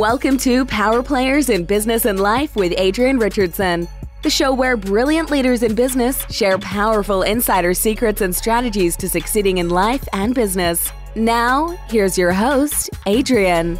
Welcome to Power Players in Business and Life with Adrienne Richardson, the show where brilliant leaders in business share powerful insider secrets and strategies to succeeding in life and business. Now, here's your host, Adrienne.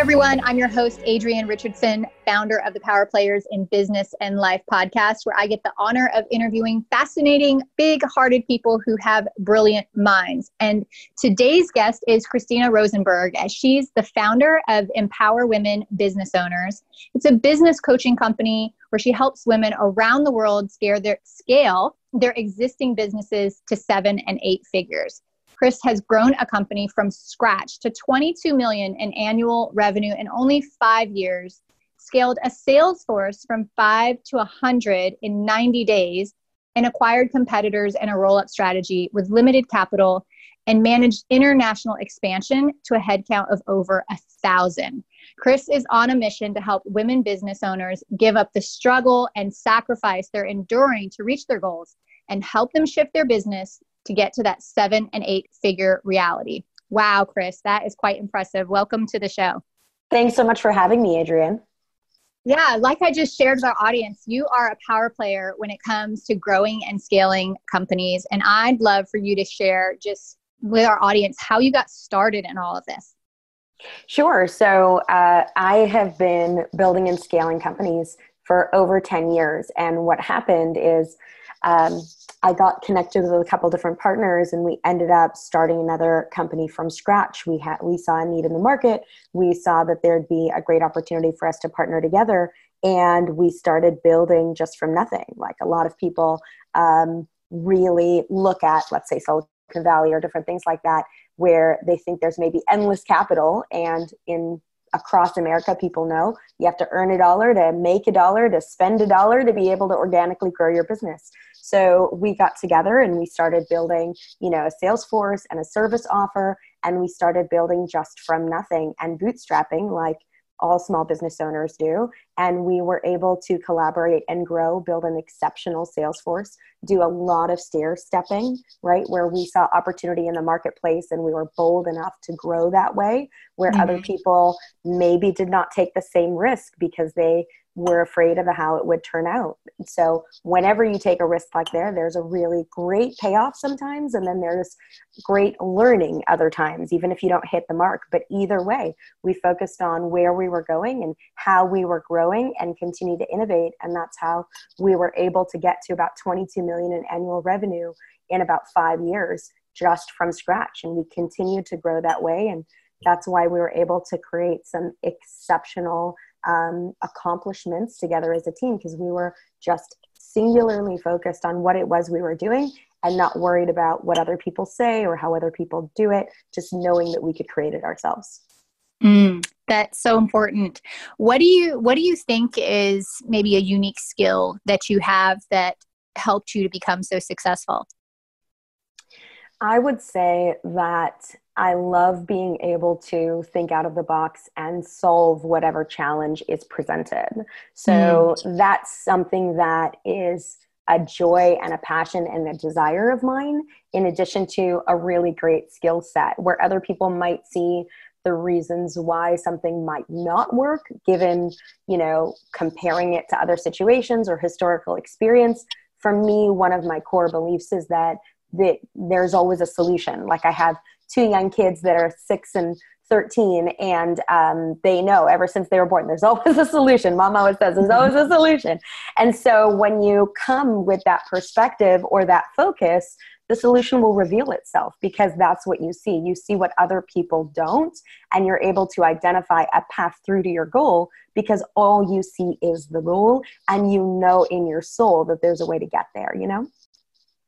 Everyone, I'm your host, Adrienne Richardson, founder of the Power Players in Business and Life podcast, where I get the honor of interviewing fascinating, big hearted people who have brilliant minds. And today's guest is Christina Rosenberg, as she's the founder of Empower Women Business Owners. It's a business coaching company where she helps women around the world scale their, scale their existing businesses to seven and eight figures. Chris has grown a company from scratch to 22 million in annual revenue in only five years, scaled a sales force from five to 100 in 90 days, and acquired competitors in a roll up strategy with limited capital and managed international expansion to a headcount of over a thousand. Chris is on a mission to help women business owners give up the struggle and sacrifice they're enduring to reach their goals and help them shift their business to get to that seven and eight figure reality. Wow, Chris, that is quite impressive. Welcome to the show. Thanks so much for having me, Adrienne. Yeah, like I just shared with our audience, you are a power player when it comes to growing and scaling companies. And I'd love for you to share just with our audience how you got started in all of this. Sure. So uh, I have been building and scaling companies for over 10 years. And what happened is um, I got connected with a couple different partners, and we ended up starting another company from scratch. We had we saw a need in the market. We saw that there'd be a great opportunity for us to partner together, and we started building just from nothing. Like a lot of people um, really look at, let's say, Silicon Valley or different things like that, where they think there's maybe endless capital, and in across America, people know you have to earn a dollar to make a dollar to spend a dollar to be able to organically grow your business. So we got together and we started building, you know, a sales force and a service offer, and we started building just from nothing and bootstrapping like all small business owners do. And we were able to collaborate and grow, build an exceptional sales force, do a lot of stair stepping, right? Where we saw opportunity in the marketplace and we were bold enough to grow that way, where mm-hmm. other people maybe did not take the same risk because they were afraid of how it would turn out. So whenever you take a risk like there, there's a really great payoff sometimes, and then there's great learning other times, even if you don't hit the mark. But either way, we focused on where we were going and how we were growing and continue to innovate. And that's how we were able to get to about 22 million in annual revenue in about five years just from scratch. And we continued to grow that way. And that's why we were able to create some exceptional um, accomplishments together as a team because we were just singularly focused on what it was we were doing and not worried about what other people say or how other people do it, just knowing that we could create it ourselves. Mm, that's so important. What do you what do you think is maybe a unique skill that you have that helped you to become so successful? I would say that I love being able to think out of the box and solve whatever challenge is presented. So mm. that's something that is a joy and a passion and a desire of mine, in addition to a really great skill set where other people might see the reasons why something might not work given you know comparing it to other situations or historical experience for me one of my core beliefs is that that there's always a solution. Like i have two young kids that are six and 13 and um, they know ever since they were born there's always a solution. Mom always says there's always a solution. And so when you come with that perspective or that focus the solution will reveal itself because that's what you see. You see what other people don't and you're able to identify a path through to your goal because all you see is the goal and you know in your soul that there's a way to get there you know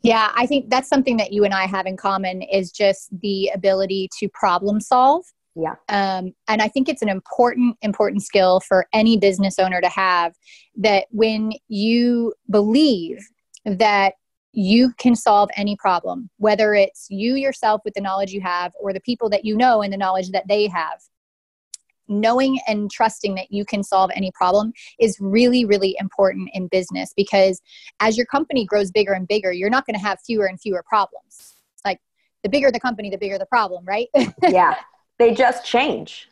yeah, I think that's something that you and I have in common is just the ability to problem solve. Yeah. Um, and I think it's an important, important skill for any business owner to have that when you believe that you can solve any problem, whether it's you yourself with the knowledge you have or the people that you know and the knowledge that they have, knowing and trusting that you can solve any problem is really, really important in business because as your company grows bigger and bigger, you're not going to have fewer and fewer problems. Like the bigger the company, the bigger the problem, right? yeah. They just change.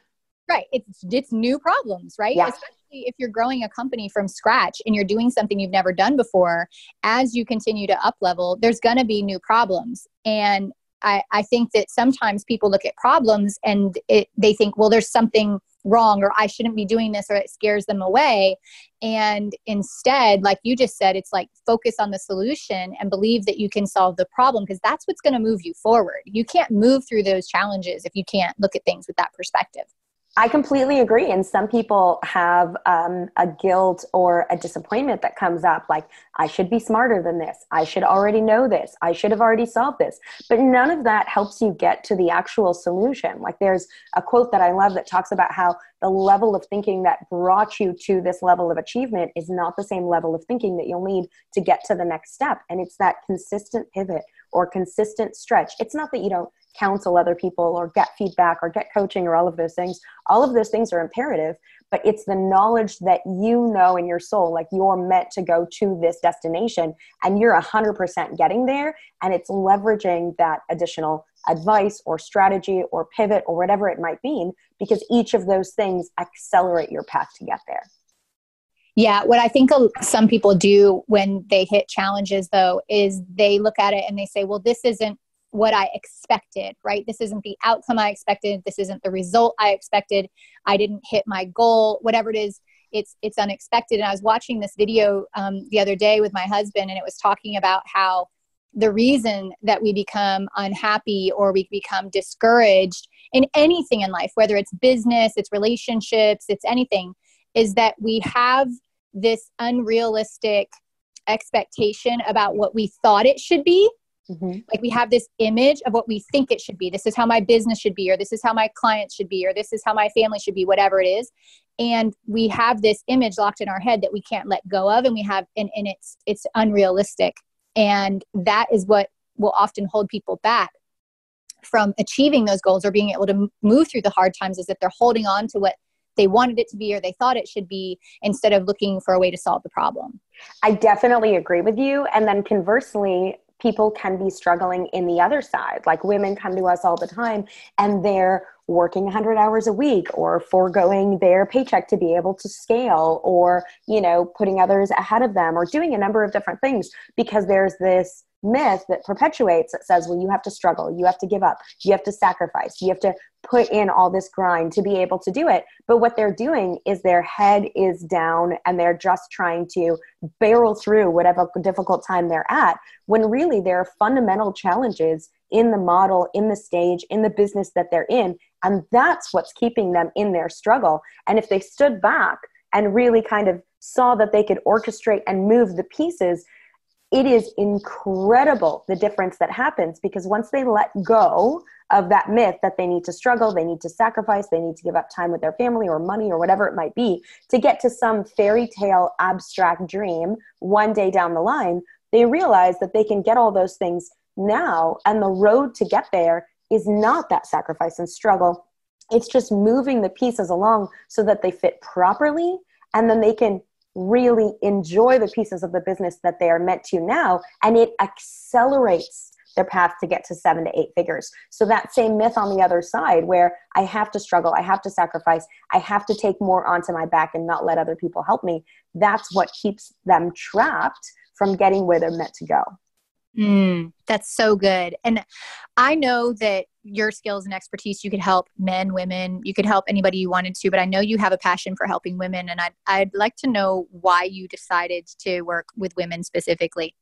Right. It's it's new problems, right? Yeah. Especially if you're growing a company from scratch and you're doing something you've never done before, as you continue to up level, there's gonna be new problems. And I, I think that sometimes people look at problems and it, they think, well, there's something wrong or I shouldn't be doing this or it scares them away. And instead, like you just said, it's like focus on the solution and believe that you can solve the problem because that's what's going to move you forward. You can't move through those challenges if you can't look at things with that perspective. I completely agree. And some people have um, a guilt or a disappointment that comes up like, I should be smarter than this. I should already know this. I should have already solved this. But none of that helps you get to the actual solution. Like, there's a quote that I love that talks about how the level of thinking that brought you to this level of achievement is not the same level of thinking that you'll need to get to the next step. And it's that consistent pivot or consistent stretch. It's not that you don't counsel other people or get feedback or get coaching or all of those things. All of those things are imperative, but it's the knowledge that you know in your soul, like you're meant to go to this destination and you're 100% getting there. And it's leveraging that additional advice or strategy or pivot or whatever it might be, because each of those things accelerate your path to get there. Yeah, what I think some people do when they hit challenges, though, is they look at it and they say, well, this isn't what I expected, right? This isn't the outcome I expected. This isn't the result I expected. I didn't hit my goal, whatever it is. It's it's unexpected. And I was watching this video um, the other day with my husband, and it was talking about how the reason that we become unhappy or we become discouraged in anything in life, whether it's business, it's relationships, it's anything, is that we have this unrealistic expectation about what we thought it should be Mm-hmm. Like we have this image of what we think it should be. This is how my business should be, or this is how my clients should be, or this is how my family should be, whatever it is. And we have this image locked in our head that we can't let go of, and we have, and, and it's it's unrealistic. And that is what will often hold people back from achieving those goals or being able to move through the hard times is that they're holding on to what they wanted it to be or they thought it should be instead of looking for a way to solve the problem. I definitely agree with you. And then conversely, people can be struggling in the other side. Like women come to us all the time and they're working 100 hours a week or foregoing their paycheck to be able to scale or, you know, putting others ahead of them or doing a number of different things because there's this myth that perpetuates that says, well, you have to struggle, you have to give up, you have to sacrifice, you have to put in all this grind to be able to do it. But what they're doing is their head is down and they're just trying to barrel through whatever difficult time they're at, when really there are fundamental challenges in the model, in the stage, in the business that they're in. And that's what's keeping them in their struggle. And if they stood back and really kind of saw that they could orchestrate and move the pieces, it is incredible the difference that happens because once they let go of that myth that they need to struggle, they need to sacrifice, they need to give up time with their family or money or whatever it might be to get to some fairy tale abstract dream one day down the line, they realize that they can get all those things now and the road to get there is not that sacrifice and struggle. It's just moving the pieces along so that they fit properly and then they can really enjoy the pieces of the business that they are meant to now and it accelerates their path to get to seven to eight figures so that same myth on the other side where i have to struggle i have to sacrifice i have to take more onto my back and not let other people help me that's what keeps them trapped from getting where they're meant to go Mm, that's so good. And I know that your skills and expertise, you could help men, women, you could help anybody you wanted to, but I know you have a passion for helping women. And I'd, I'd like to know why you decided to work with women specifically.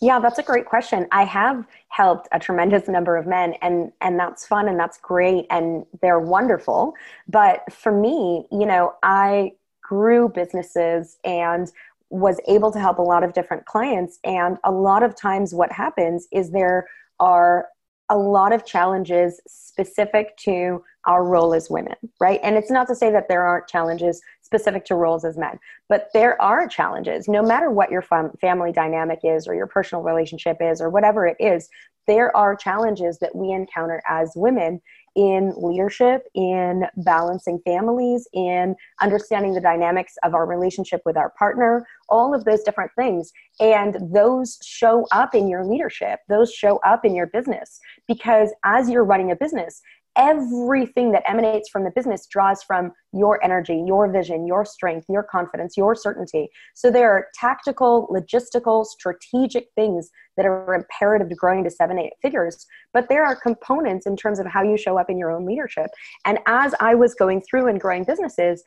Yeah, that's a great question. I have helped a tremendous number of men and and that's fun and that's great and they're wonderful. But for me, you know, I grew businesses and was able to help a lot of different clients. And a lot of times, what happens is there are a lot of challenges specific to our role as women, right? And it's not to say that there aren't challenges specific to roles as men, but there are challenges no matter what your fam- family dynamic is or your personal relationship is or whatever it is. There are challenges that we encounter as women in leadership, in balancing families, in understanding the dynamics of our relationship with our partner, all of those different things. And those show up in your leadership, those show up in your business. Because as you're running a business, everything that emanates from the business draws from your energy, your vision, your strength, your confidence, your certainty. So there are tactical, logistical, strategic things that are imperative to growing to seven, eight figures. But there are components in terms of how you show up in your own leadership. And as I was going through and growing businesses,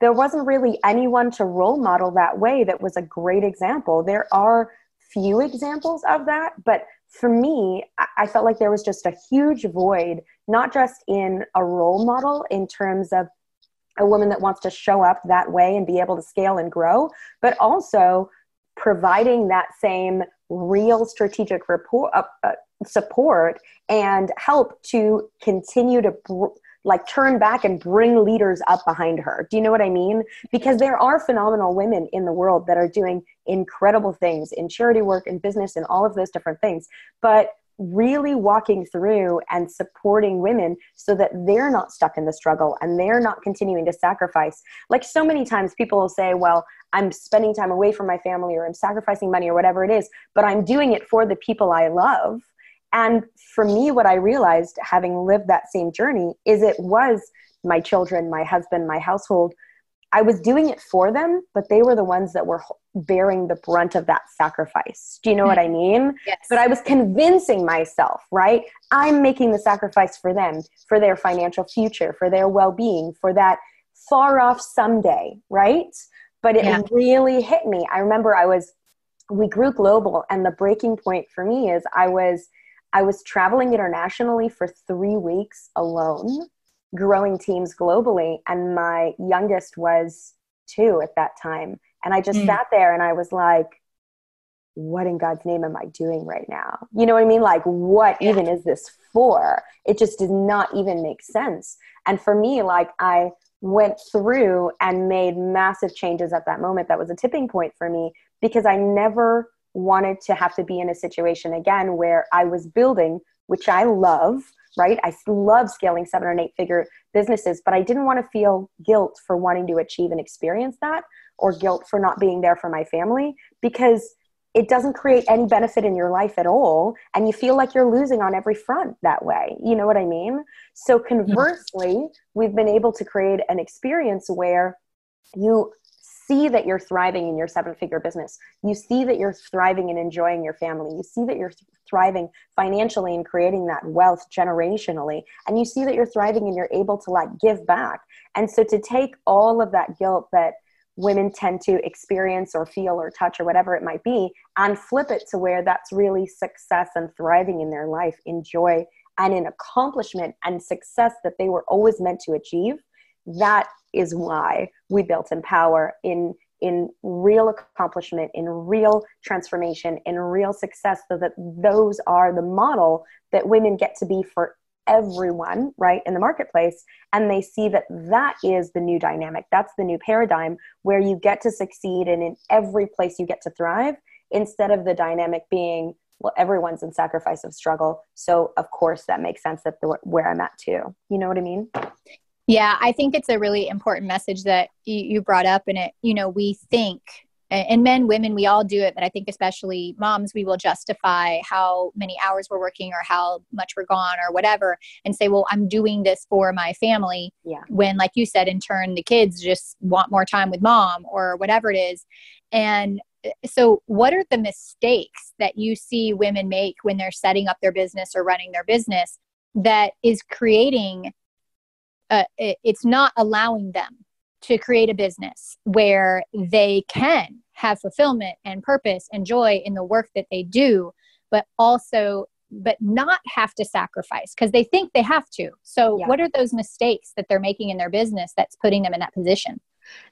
there wasn't really anyone to role model that way that was a great example. There are few examples of that, but for me, I felt like there was just a huge void, not just in a role model in terms of a woman that wants to show up that way and be able to scale and grow, but also providing that same real strategic report, uh, uh, support and help to continue to br- like turn back and bring leaders up behind her. Do you know what I mean? Because there are phenomenal women in the world that are doing incredible things in charity work and business and all of those different things. But really walking through and supporting women so that they're not stuck in the struggle and they're not continuing to sacrifice. Like so many times people will say, well, I'm spending time away from my family or I'm sacrificing money or whatever it is, but I'm doing it for the people I love and for me, what I realized having lived that same journey is it was my children, my husband, my household. I was doing it for them, but they were the ones that were bearing the brunt of that sacrifice. Do you know what I mm-hmm. mean? Yes. But I was convincing myself, right? I'm making the sacrifice for them, for their financial future, for their well being, for that far off someday, right? But it yeah. really hit me. I remember I was, we grew global, and the breaking point for me is I was I was traveling internationally for three weeks alone, growing teams globally. And my youngest was two at that time. And I just mm. sat there and I was like, what in God's name am I doing right now? You know what I mean? Like, what yeah. even is this for? It just did not even make sense. And for me, like, I went through and made massive changes at that moment. That was a tipping point for me because I never wanted to have to be in a situation again where I was building, which I love, right? I love scaling seven or eight figure businesses, but I didn't want to feel guilt for wanting to achieve and experience that or guilt for not being there for my family because it doesn't create any benefit in your life at all and you feel like you're losing on every front that way. You know what i mean? So mm-hmm. conversely we've been able to create an experience where you see that you're thriving in your seven figure business. You see that you're thriving and enjoying your family. You see that you're thriving financially and creating that wealth generationally. And you see that you're thriving and you're able to like give back. And so to take all of that guilt that women tend to experience or feel or touch or whatever it might be and flip it to where that's really success and thriving in their life, in joy and in accomplishment and success that they were always meant to achieve. That is why we built Empower in in real accomplishment, in real transformation, in real success, so that those are the model that women get to be for everyone, right, in the marketplace. And they see that that is the new dynamic. That's the new paradigm where you get to succeed and in every place you get to thrive instead of the dynamic being, well, everyone's in sacrifice of struggle. So, of course, that makes sense that the, where I'm at too. You know what I mean? Yeah, I think it's a really important message that you, brought up. And it, you know, we think, and men, women, we all do it, but I think especially moms, we will justify how many hours we're working or how much we're gone or whatever and say, well, I'm doing this for my family. Yeah. When, like you said, in turn, the kids just want more time with mom or whatever it is. And uh, so, what are the mistakes that you see women make when they're setting up their business or running their business that is creating uh, it, it's not allowing them to create a business where they can have fulfillment and purpose and joy in the work that they do but also but not have to sacrifice because they think they have to so yeah. what are those mistakes that they're making in their business that's putting them in that position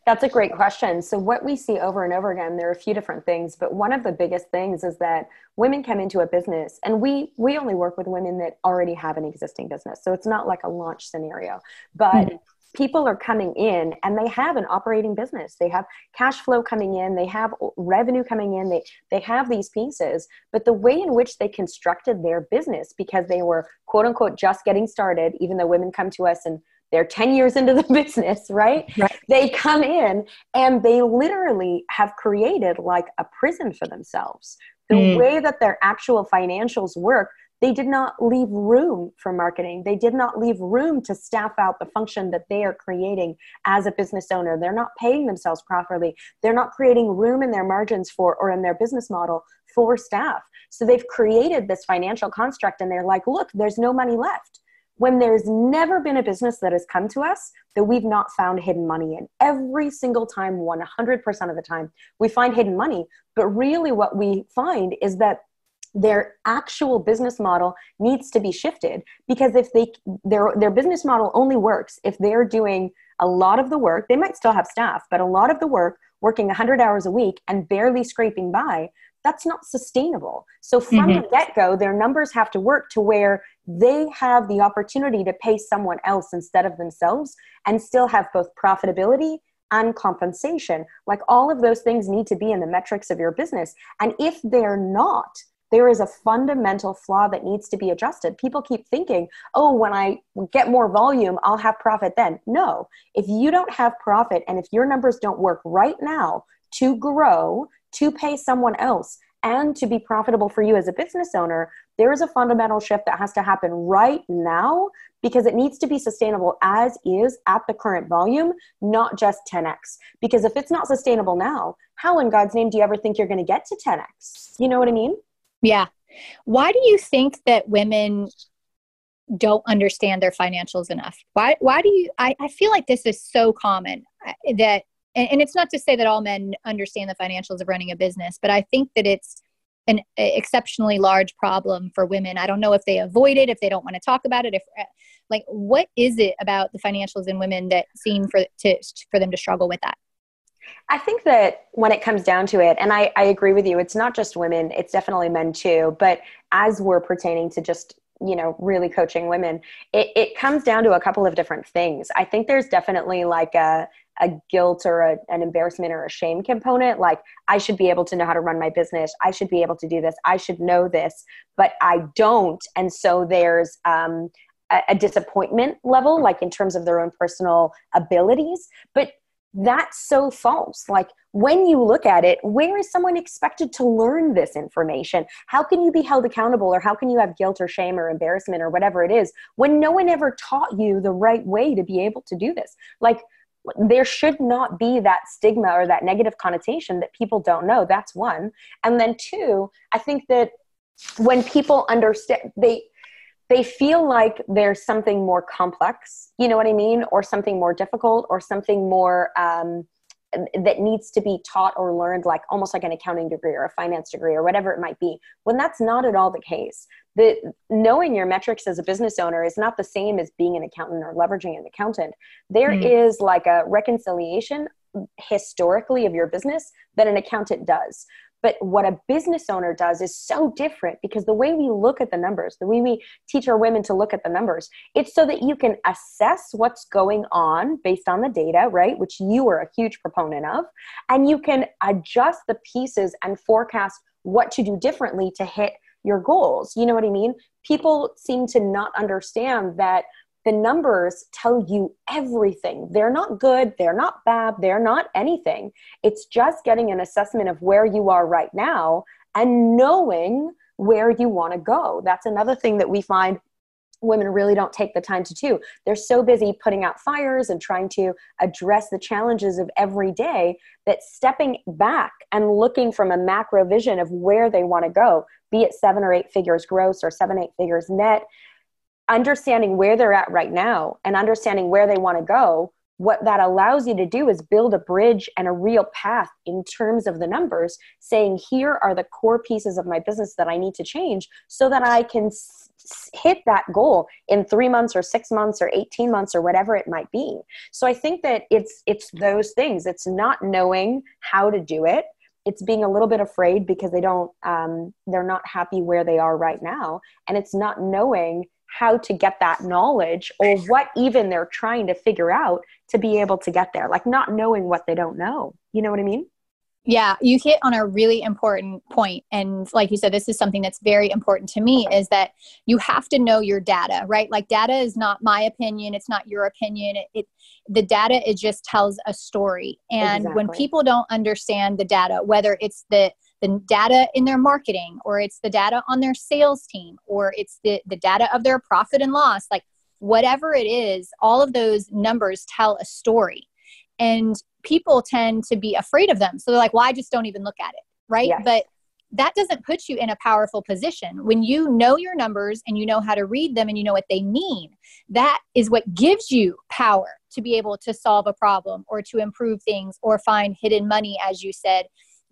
that's a great question. So, what we see over and over again, there are a few different things, but one of the biggest things is that women come into a business, and we we only work with women that already have an existing business. So it's not like a launch scenario, but mm-hmm. people are coming in and they have an operating business they have cash flow coming in they have revenue coming in they they have these pieces but the way in which they constructed their business because they were quote unquote just getting started even though women come to us and they're 10 years into the business right? right they come in and they literally have created like a prison for themselves the mm. way that their actual financials work they did not leave room for marketing. They did not leave room to staff out the function that they are creating as a business owner. They're not paying themselves properly. They're not creating room in their margins for or in their business model for staff. So they've created this financial construct and they're like, look, there's no money left. When there's never been a business that has come to us that we've not found hidden money in. Every single time, 100% of the time, we find hidden money. But really, what we find is that their actual business model needs to be shifted because if they their their business model only works if they're doing a lot of the work they might still have staff but a lot of the work working 100 hours a week and barely scraping by that's not sustainable so from mm-hmm. the get-go their numbers have to work to where they have the opportunity to pay someone else instead of themselves and still have both profitability and compensation like all of those things need to be in the metrics of your business and if they're not there is a fundamental flaw that needs to be adjusted. People keep thinking, oh, when I get more volume, I'll have profit then. No, if you don't have profit and if your numbers don't work right now to grow, to pay someone else, and to be profitable for you as a business owner, there is a fundamental shift that has to happen right now because it needs to be sustainable as is at the current volume, not just 10x. Because if it's not sustainable now, how in God's name do you ever think you're going to get to 10x? You know what I mean? Yeah. Why do you think that women don't understand their financials enough? Why, why do you, I, I feel like this is so common uh, that, and, and it's not to say that all men understand the financials of running a business, but I think that it's an exceptionally large problem for women. I don't know if they avoid it, if they don't want to talk about it, if uh, like, what is it about the financials in women that seem for, to, for them to struggle with that? I think that when it comes down to it, and I, I agree with you, it's not just women, it's definitely men too. But as we're pertaining to just you know really coaching women it, it comes down to a couple of different things i think there's definitely like a a guilt or a, an embarrassment or a shame component like i should be able to know how to run my business i should be able to do this i should know this but i don't and so there's um, a, a disappointment level like in terms of their own personal abilities but that's so false. Like when you look at it, where is someone expected to learn this information? How can you be held accountable or how can you have guilt or shame or embarrassment or whatever it is when no one ever taught you the right way to be able to do this? Like there should not be that stigma or that negative connotation that people don't know. That's one. And then two, I think that when people understand they they feel like there's something more complex, you know what I mean? Or something more difficult or something more um, that needs to be taught or learned, like almost like an accounting degree or a finance degree or whatever it might be, when that's not at all the case. The, knowing your metrics as a business owner is not the same as being an accountant or leveraging an accountant. There mm. is like a reconciliation historically of your business that an accountant does. But what a business owner does is so different because the way we look at the numbers, the way we teach our women to look at the numbers, it's so that you can assess what's going on based on the data, right? Which you are a huge proponent of. And you can adjust the pieces and forecast what to do differently to hit your goals. You know what I mean? People seem to not understand that the numbers tell you everything. They're not good, they're not bad, they're not anything. It's just getting an assessment of where you are right now and knowing where you want to go. That's another thing that we find women really don't take the time to do. They're so busy putting out fires and trying to address the challenges of every day that stepping back and looking from a macro vision of where they want to go, be it seven or eight figures gross or seven, eight figures net, understanding where they're at right now and understanding where they want to go what that allows you to do is build a bridge and a real path in terms of the numbers saying here are the core pieces of my business that i need to change so that i can hit that goal in 3 months or 6 months or 18 months or whatever it might be. So i think that it's it's those things. It's not knowing how to do it. It's being a little bit afraid because they don't um, they're not happy where they are right now. And it's not knowing how to get that knowledge or what even they're trying to figure out to be able to get there. Like not knowing what they don't know. You know what i mean yeah, you hit on a really important point. And like you said, this is something that's very important to me is that you have to know your data, right? Like data is not my opinion, it's not your opinion. It, it the data it just tells a story. And exactly. when people don't understand the data, whether it's the the data in their marketing or it's the data on their sales team or it's the, the data of their profit and loss, like whatever it is, all of those numbers tell a story. And people tend to be afraid of them. So they're like, well, I just don't even look at it. Right. Yes. But that doesn't put you in a powerful position. When you know your numbers and you know how to read them and you know what they mean, that is what gives you power to be able to solve a problem or to improve things or find hidden money, as you said,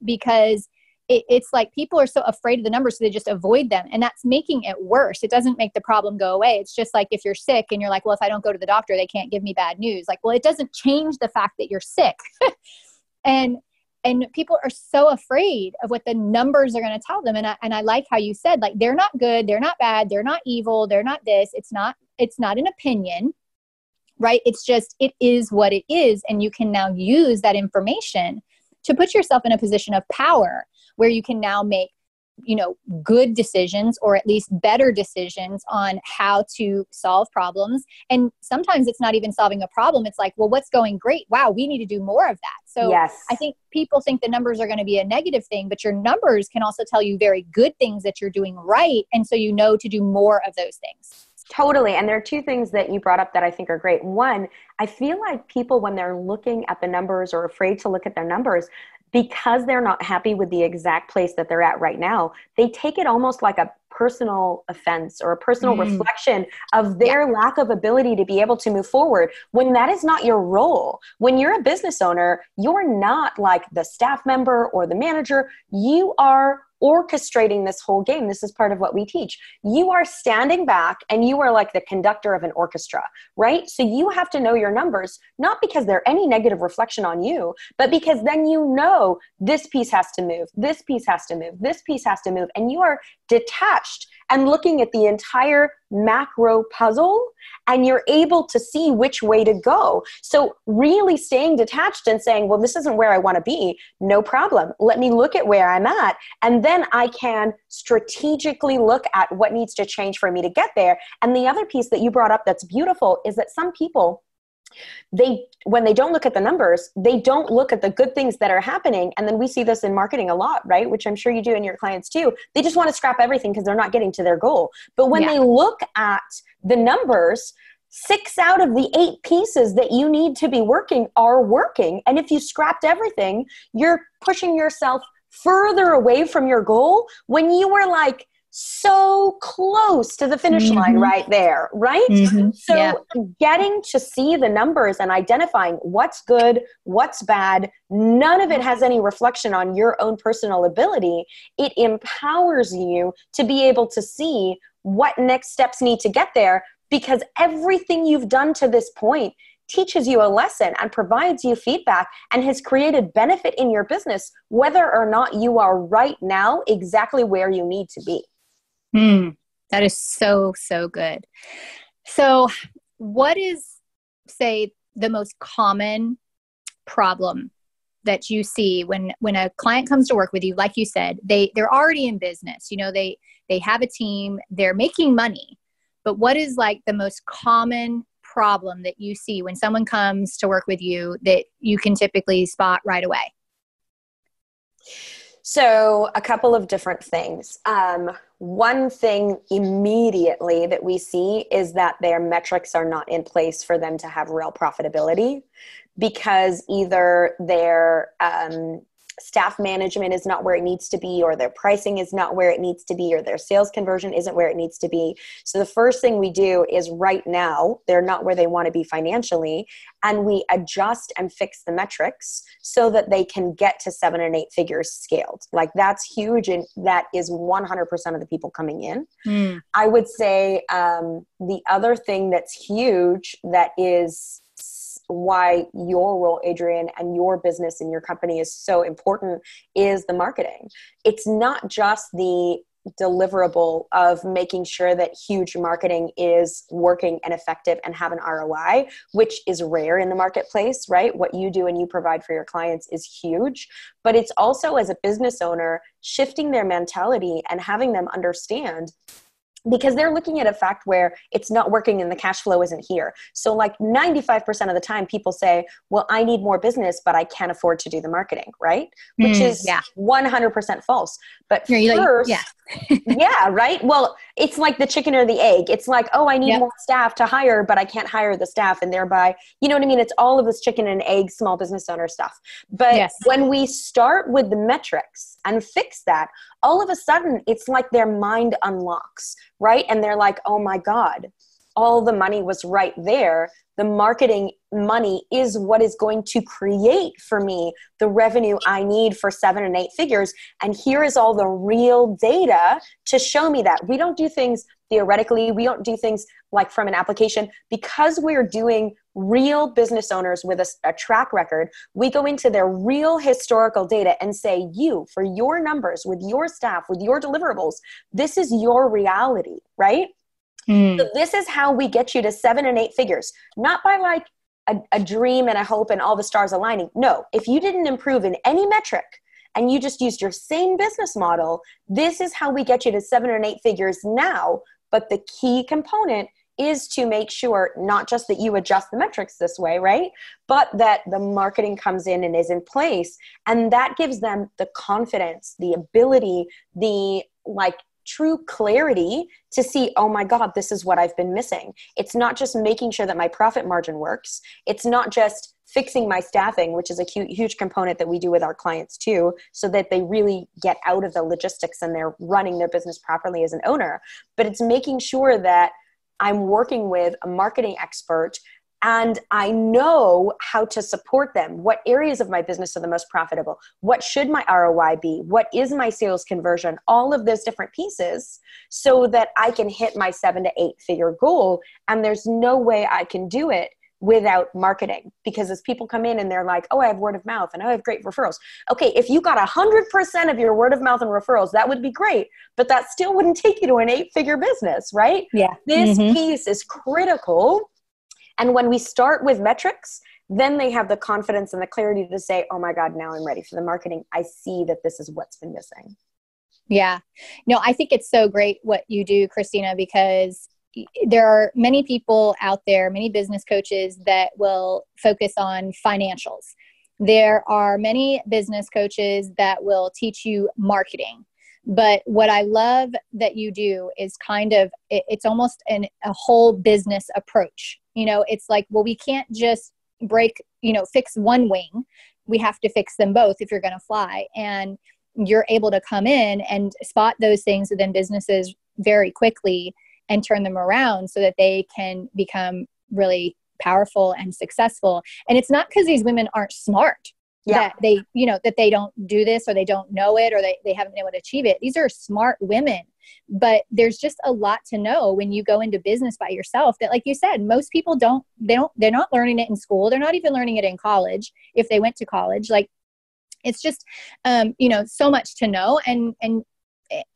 because it, it's like people are so afraid of the numbers so they just avoid them and that's making it worse. It doesn't make the problem go away. It's just like if you're sick and you're like well if i don't go to the doctor they can't give me bad news. Like well it doesn't change the fact that you're sick. And and people are so afraid of what the numbers are going to tell them and I, and I like how you said like they're not good they're not bad they're not evil they're not this it's not it's not an opinion right? It's just it is what it is and you can now use that information to put yourself in a position of power where you can now make you know good decisions or at least better decisions on how to solve problems. And sometimes it's not even solving a problem. It's like well what's going great? Wow we need to do more of that. So yes. i think people think the numbers are going to be a negative thing but your numbers can also tell you very good things that you're doing right. And so you know to do more of those things Totally. And there are two things that you brought up that I think are great. One, I feel like people, when they're looking at the numbers or afraid to look at their numbers, because they're not happy with the exact place that they're at right now, they take it almost like a personal offense or a personal mm. reflection of their yeah. lack of ability to be able to move forward when that is not your role. When you're a business owner, you're not like the staff member or the manager. You are orchestrating this whole game. This is part of what we teach. You are standing back and you are like the conductor of an orchestra, right? So you have to know your numbers, not because they're any negative reflection on you, but because then you know this piece has to move, this piece has to move, this piece has to move, and you are detached and looking at the entire macro puzzle and you're able to see which way to go. So, really staying detached and saying, well, this isn't where I want to be, no problem. Let me look at where I'm at. And then I can strategically look at what needs to change for me to get there. And the other piece that you brought up that's beautiful is that some people, they when they don't look at the numbers they don't look at the good things that are happening. And then we see this in marketing a lot right? Which i'm sure you do in your clients too. They just want to scrap everything because they're not getting to their goal. But when yeah. they look at the numbers six out of the eight pieces that you need to be working are working. And if you scrapped everything you're pushing yourself further away from your goal when you were like so close to the finish mm-hmm. line right there, right? Mm-hmm. So yeah. getting to see the numbers and identifying what's good, what's bad, none of it has any reflection on your own personal ability. It empowers you to be able to see what next steps need to get there because everything you've done to this point teaches you a lesson and provides you feedback and has created benefit in your business, whether or not you are right now exactly where you need to be. Mm, that is so, so good. So, what is, say, the most common problem that you see when when a client comes to work with you? Like you said they they're already in business. You know they they have a team. They're making money. But what is like the most common problem that you see when someone comes to work with you that you can typically spot right away? So a couple of different things. Um, one thing immediately that we see is that their metrics are not in place for them to have real profitability because either their um, staff management is not where it needs to be, or their pricing is not where it needs to be, or their sales conversion isn't where it needs to be. So, the first thing we do is right now, they're not where they want to be financially, and we adjust and fix the metrics so that they can get to seven and eight figures scaled. Like, that's huge, and that is 100% of the people coming in. Mm. I would say um, the other thing that's huge that is why your role, Adrienne, and your business and your company is so important is the marketing. It's not just the deliverable of making sure that huge marketing is working and effective and have an ROI, which is rare in the marketplace, right? What you do and you provide for your clients is huge. But it's also as a business owner, shifting their mentality and having them understand because they're looking at a fact where it's not working and the cash flow isn't here. So, like 95% of the time, people say, Well, I need more business, but I can't afford to do the marketing, right? Which mm, is yeah. 100% false. But You're first, like, yeah. yeah, right? Well, it's like the chicken or the egg. It's like, Oh, I need yep. more staff to hire, but I can't hire the staff. And thereby, you know what I mean? It's all of this chicken and egg small business owner stuff. But yes. when we start with the metrics and fix that, all of a sudden, it's like their mind unlocks right? And they're like, oh my God, all the money was right there. The marketing money is what is going to create for me the revenue I need for seven and eight figures. And here is all the real data to show me that. We don't do things theoretically, we don't do things like from an application. Because we're doing real business owners with a, a, track record we go into their real historical data and say you for your numbers with your staff with your deliverables this is your reality right? Mm. so this is how we get you to seven and eight figures. Not by like a, a dream and a hope and all the stars aligning. No. If you didn't improve in any metric and you just used your same business model this is how we get you to seven and eight figures now but the key component is to make sure not just that you adjust the metrics this way, right? But that the marketing comes in and is in place. And that gives them the confidence, the ability, the like true clarity to see, oh my God, this is what I've been missing. It's not just making sure that my profit margin works, it's not just fixing my staffing, which is a huge component that we do with our clients too, so that they really get out of the logistics and they're running their business properly as an owner. But it's making sure that I'm working with a marketing expert and I know how to support them. What areas of my business are the most profitable? What should my ROI be? What is my sales conversion? All of those different pieces so that I can hit my seven to eight figure goal. And there's no way I can do it without marketing because as people come in and they're like oh i have word of mouth and oh, i have great referrals okay if you got 100% of your word of mouth and referrals that would be great but that still wouldn't take you to an eight figure business right yeah this mm-hmm. piece is critical and when we start with metrics then they have the confidence and the clarity to say oh my god now i'm ready for the marketing i see that this is what's been missing yeah no i think it's so great what you do christina because there are many people out there, many business coaches that will focus on financials. There are many business coaches that will teach you marketing. But what I love that you do is kind of, it's almost an, a whole business approach. You know, it's like, well, we can't just break, you know, fix one wing. We have to fix them both if you're going to fly. And you're able to come in and spot those things within businesses very quickly and turn them around so that they can become really powerful and successful and it's not because these women aren't smart yeah. that they you know that they don't do this or they don't know it or they, they haven't been able to achieve it these are smart women but there's just a lot to know when you go into business by yourself that like you said most people don't they don't they're not learning it in school they're not even learning it in college if they went to college like it's just um, you know so much to know and and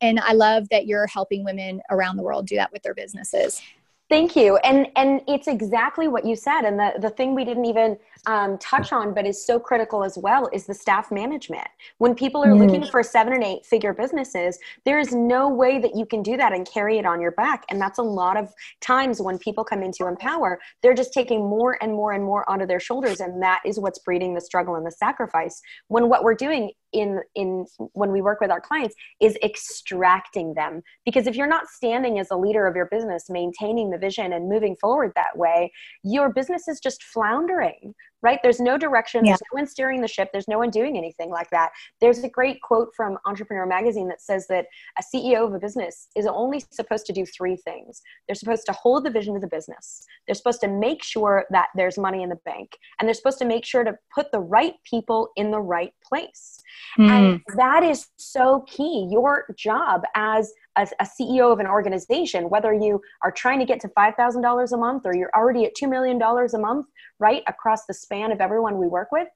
and I love that you're helping women around the world do that with their businesses. Thank you. And and it's exactly what you said. And the, the thing we didn't even um, touch on, but is so critical as well, is the staff management. When people are mm. looking for seven and eight figure businesses, there is no way that you can do that and carry it on your back. And that's a lot of times when people come into Empower, they're just taking more and more and more onto their shoulders. And that is what's breeding the struggle and the sacrifice. When what we're doing in in when we work with our clients is extracting them. Because if you're not standing as a leader of your business maintaining the vision and moving forward that way your business is just floundering right? There's no direction. Yeah. There's no one steering the ship. There's no one doing anything like that. There's a great quote from Entrepreneur Magazine that says that a CEO of a business is only supposed to do three things. They're supposed to hold the vision of the business. They're supposed to make sure that there's money in the bank. And they're supposed to make sure to put the right people in the right place. Mm. And that is so key. Your job as a, a, CEO of an organization, whether you are trying to get to $5,000 a month or you're already at $2 million a month, right, across the span of everyone we work with,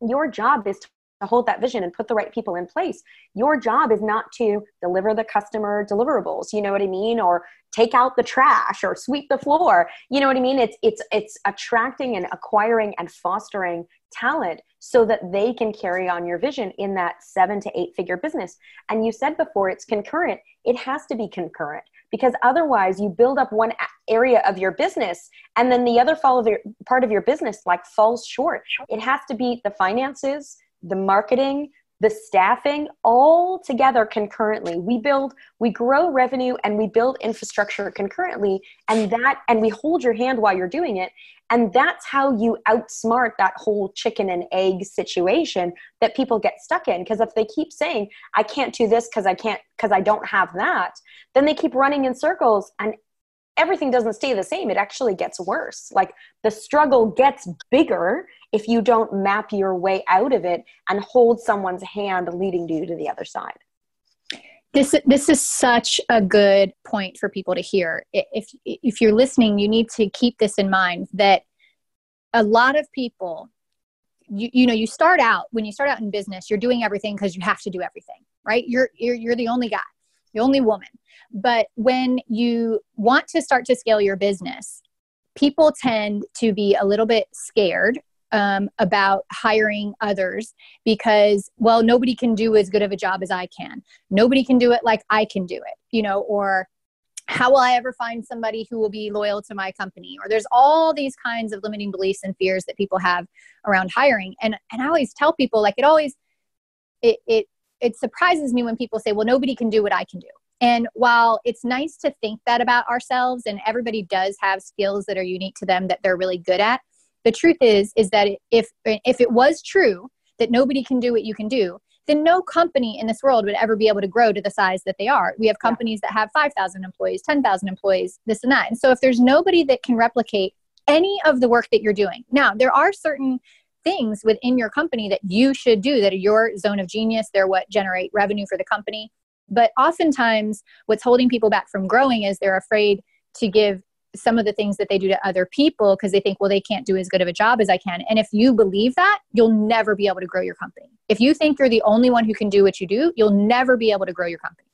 your job is to hold that vision and put the right people in place. Your job is not to deliver the customer deliverables, you know what I mean, or take out the trash or sweep the floor. You know what I mean? It's it's it's attracting and acquiring and fostering talent so that they can carry on your vision in that 7 to 8 figure business. And you said before it's concurrent. It has to be concurrent because otherwise you build up one area of your business and then the other part of your business like falls short. It has to be the finances, the marketing, the staffing all together concurrently. We build we grow revenue and we build infrastructure concurrently and that and we hold your hand while you're doing it. And that's how you outsmart that whole chicken and egg situation that people get stuck in. Because if they keep saying i can't do this because i can't because i don't have that then they keep running in circles and everything doesn't stay the same. It actually gets worse. Like the struggle gets bigger if you don't map your way out of it and hold someone's hand leading you to the other side. This this is such a good point for people to hear. If if you're listening you need to keep this in mind that a lot of people you, you know you start out when you start out in business you're doing everything because you have to do everything right? You're, you're you're the only guy the only woman but when you want to start to scale your business people tend to be a little bit scared um, about hiring others because, well, nobody can do as good of a job as I can. Nobody can do it like I can do it, you know, or how will I ever find somebody who will be loyal to my company? Or there's all these kinds of limiting beliefs and fears that people have around hiring. And, and I always tell people, like, it always, it, it, it surprises me when people say, well, nobody can do what I can do. And while it's nice to think that about ourselves, and everybody does have skills that are unique to them that they're really good at, the truth is is that if if it was true that nobody can do what you can do then no company in this world would ever be able to grow to the size that they are. We have companies that have 5000 employees 10000 employees this and that. And so if there's nobody that can replicate any of the work that you're doing now there are certain things within your company that you should do that are your zone of genius they're what generate revenue for the company but oftentimes what's holding people back from growing is they're afraid to give some of the things that they do to other people because they think, well, they can't do as good of a job as I can. And if you believe that, you'll never be able to grow your company. If you think you're the only one who can do what you do, you'll never be able to grow your company.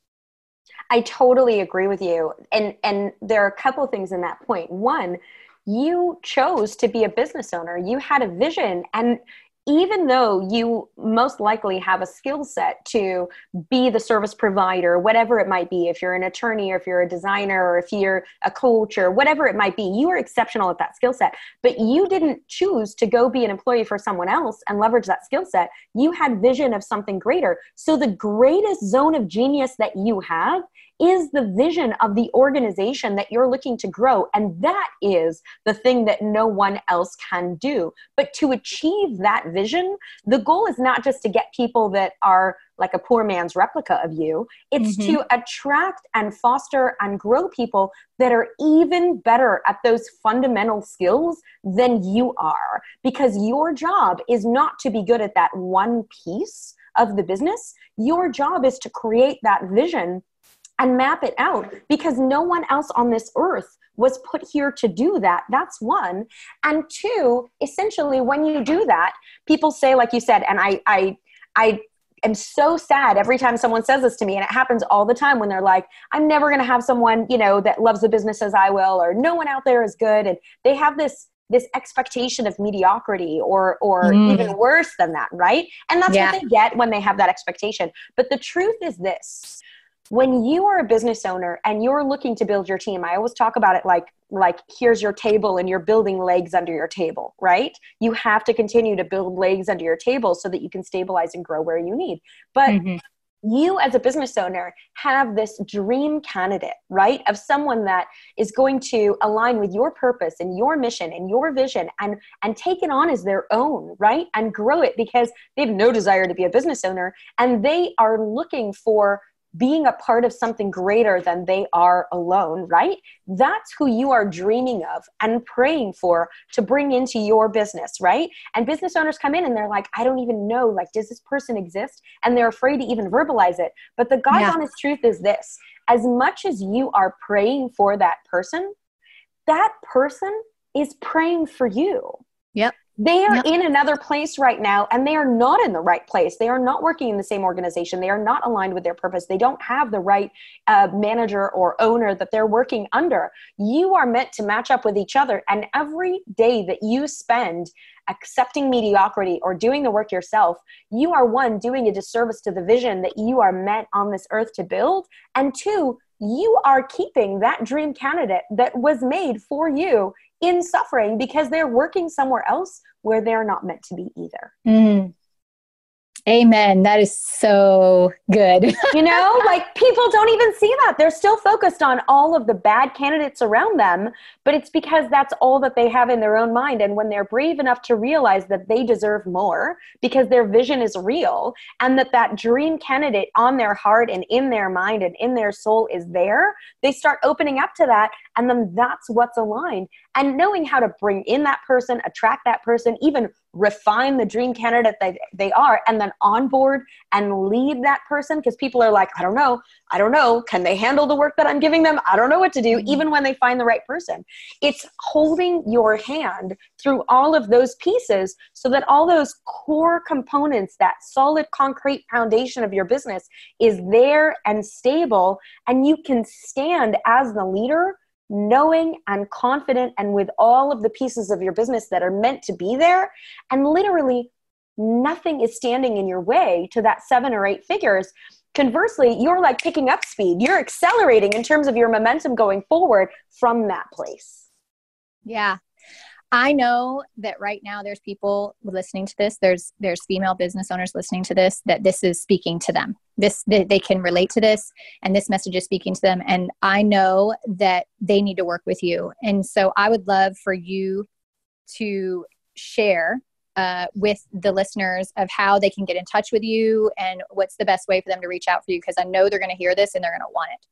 I totally agree with you. And and there are a couple things in that point. One, you chose to be a business owner. You had a vision and even though you most likely have a skill set to be the service provider, whatever it might be, if you're an attorney or if you're a designer or if you're a coach or whatever it might be, you are exceptional at that skill set. But you didn't choose to go be an employee for someone else and leverage that skill set. You had vision of something greater. So the greatest zone of genius that you have is the vision of the organization that you're looking to grow. And that is the thing that no one else can do. But to achieve that vision, the goal is not just to get people that are like a poor man's replica of you. It's mm-hmm. to attract and foster and grow people that are even better at those fundamental skills than you are. Because your job is not to be good at that one piece of the business. Your job is to create that vision and map it out because no one else on this earth was put here to do that. That's one. And two, essentially, when you do that, people say, like you said, and I, I, I am so sad every time someone says this to me, and it happens all the time when they're like, I'm never going to have someone, you know, that loves the business as I will, or no one out there is good. And they have this this expectation of mediocrity or or mm. even worse than that right and that's yeah. what they get when they have that expectation but the truth is this when you are a business owner and you're looking to build your team i always talk about it like like here's your table and you're building legs under your table right? You have to continue to build legs under your table so that you can stabilize and grow where you need. But mm-hmm. you as a business owner have this dream candidate right? Of someone that is going to align with your purpose and your mission and your vision and and take it on as their own right? And grow it because they have no desire to be a business owner and they are looking for being a part of something greater than they are alone, right? That's who you are dreaming of and praying for to bring into your business, right? And business owners come in and they're like, I don't even know, like, does this person exist? And they're afraid to even verbalize it. But the God's yeah. honest truth is this as much as you are praying for that person, that person is praying for you. Yep they are in another place right now and they are not in the right place. They are not working in the same organization. They are not aligned with their purpose. They don't have the right uh, manager or owner that they're working under. You are meant to match up with each other and every day that you spend accepting mediocrity or doing the work yourself you are one doing a disservice to the vision that you are meant on this earth to build and two you are keeping that dream candidate that was made for you in suffering because they're working somewhere else where they're not meant to be either. Mm. Amen. That is so good. you know, like people don't even see that. They're still focused on all of the bad candidates around them, but it's because that's all that they have in their own mind. And when they're brave enough to realize that they deserve more because their vision is real and that that dream candidate on their heart and in their mind and in their soul is there, they start opening up to that. And then that's what's aligned. And knowing how to bring in that person, attract that person, even refine the dream candidate they, they are and then onboard and lead that person because people are like i don't know i don't know can they handle the work that i'm giving them i don't know what to do mm-hmm. even when they find the right person it's holding your hand through all of those pieces so that all those core components that solid concrete foundation of your business is there and stable and you can stand as the leader knowing and confident and with all of the pieces of your business that are meant to be there. And literally, nothing is standing in your way to that seven or eight figures. Conversely, you're like picking up speed, you're accelerating in terms of your momentum going forward from that place. Yeah. I know that right now there's people listening to this. There's there's female business owners listening to this that this is speaking to them. This they, they can relate to this, and this message is speaking to them. And I know that they need to work with you. And so I would love for you to share uh, with the listeners of how they can get in touch with you and what's the best way for them to reach out for you because I know they're going to hear this and they're going to want it.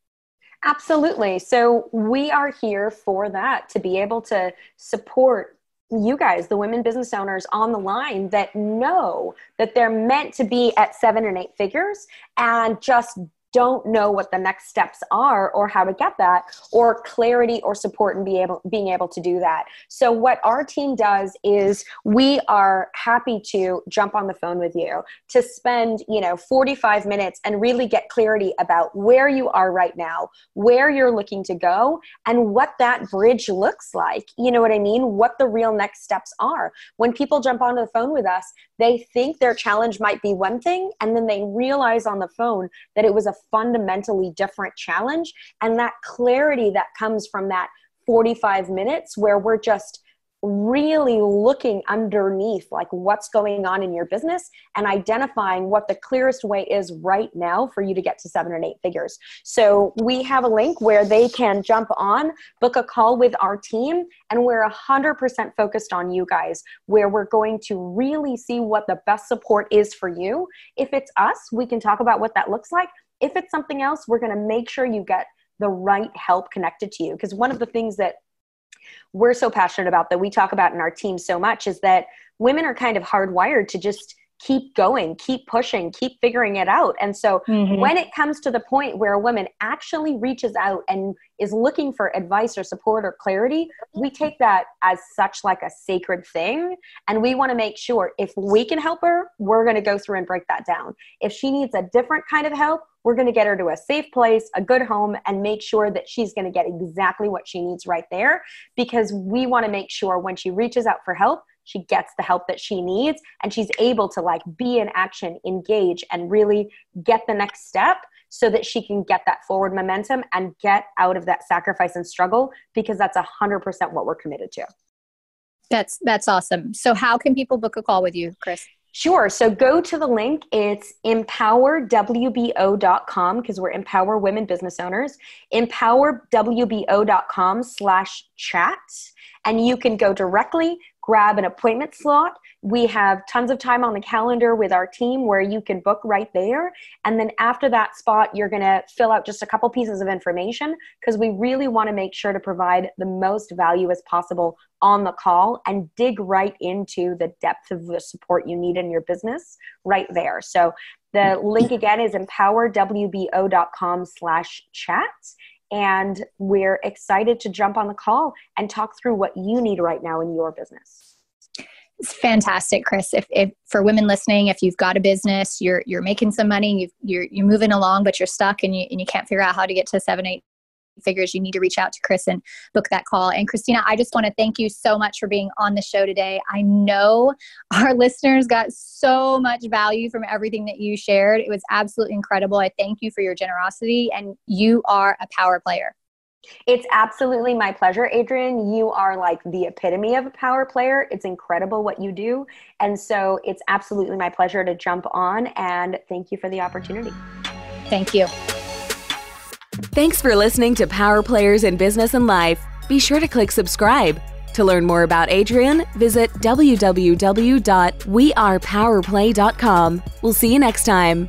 Absolutely. So we are here for that to be able to support you guys, the women business owners on the line that know that they're meant to be at seven and eight figures and just don't know what the next steps are or how to get that or clarity or support and be able being able to do that. So what our team does is we are happy to jump on the phone with you to spend you know 45 minutes and really get clarity about where you are right now where you're looking to go and what that bridge looks like. You know what i mean? What the real next steps are. When people jump onto the phone with us they think their challenge might be one thing and then they realize on the phone that it was a fundamentally different challenge. And that clarity that comes from that 45 minutes where we're just really looking underneath like what's going on in your business and identifying what the clearest way is right now for you to get to seven and eight figures. So we have a link where they can jump on book a call with our team and we're 100% focused on you guys where we're going to really see what the best support is for you. If it's us we can talk about what that looks like if it's something else we're going to make sure you get the right help connected to you. Because one of the things that we're so passionate about that we talk about in our team so much is that women are kind of hardwired to just keep going, keep pushing, keep figuring it out. And so mm-hmm. when it comes to the point where a woman actually reaches out and is looking for advice or support or clarity, we take that as such like a sacred thing. And we want to make sure if we can help her, we're going to go through and break that down. If she needs a different kind of help, we're going to get her to a safe place, a good home, and make sure that she's going to get exactly what she needs right there because we want to make sure when she reaches out for help, she gets the help that she needs and she's able to like be in action, engage, and really get the next step so that she can get that forward momentum and get out of that sacrifice and struggle because that's 100% what we're committed to. That's that's awesome. So how can people book a call with you, Chris? Sure. So go to the link. It's empowerwbo.com because we're Empower Women Business Owners. Empowerwbo.com slash chat. And you can go directly, grab an appointment slot. We have tons of time on the calendar with our team where you can book right there. And then after that spot, you're going to fill out just a couple pieces of information because we really want to make sure to provide the most value as possible on the call and dig right into the depth of the support you need in your business right there. So the link again is empowerwbo.com slash chat. And we're excited to jump on the call and talk through what you need right now in your business. It's fantastic, Chris. If, if for women listening, if you've got a business, you're you're making some money, you you're you're moving along, but you're stuck and you and you can't figure out how to get to seven, eight figures, you need to reach out to Chris and book that call. And Christina, I just want to thank you so much for being on the show today. I know our listeners got so much value from everything that you shared. It was absolutely incredible. I thank you for your generosity, and you are a power player. It's absolutely my pleasure, Adrienne. You are like the epitome of a power player. It's incredible what you do. And so it's absolutely my pleasure to jump on and thank you for the opportunity. Thank you. Thanks for listening to Power Players in Business and Life. Be sure to click subscribe. To learn more about Adrienne, visit www.wearepowerplay.com. We'll see you next time.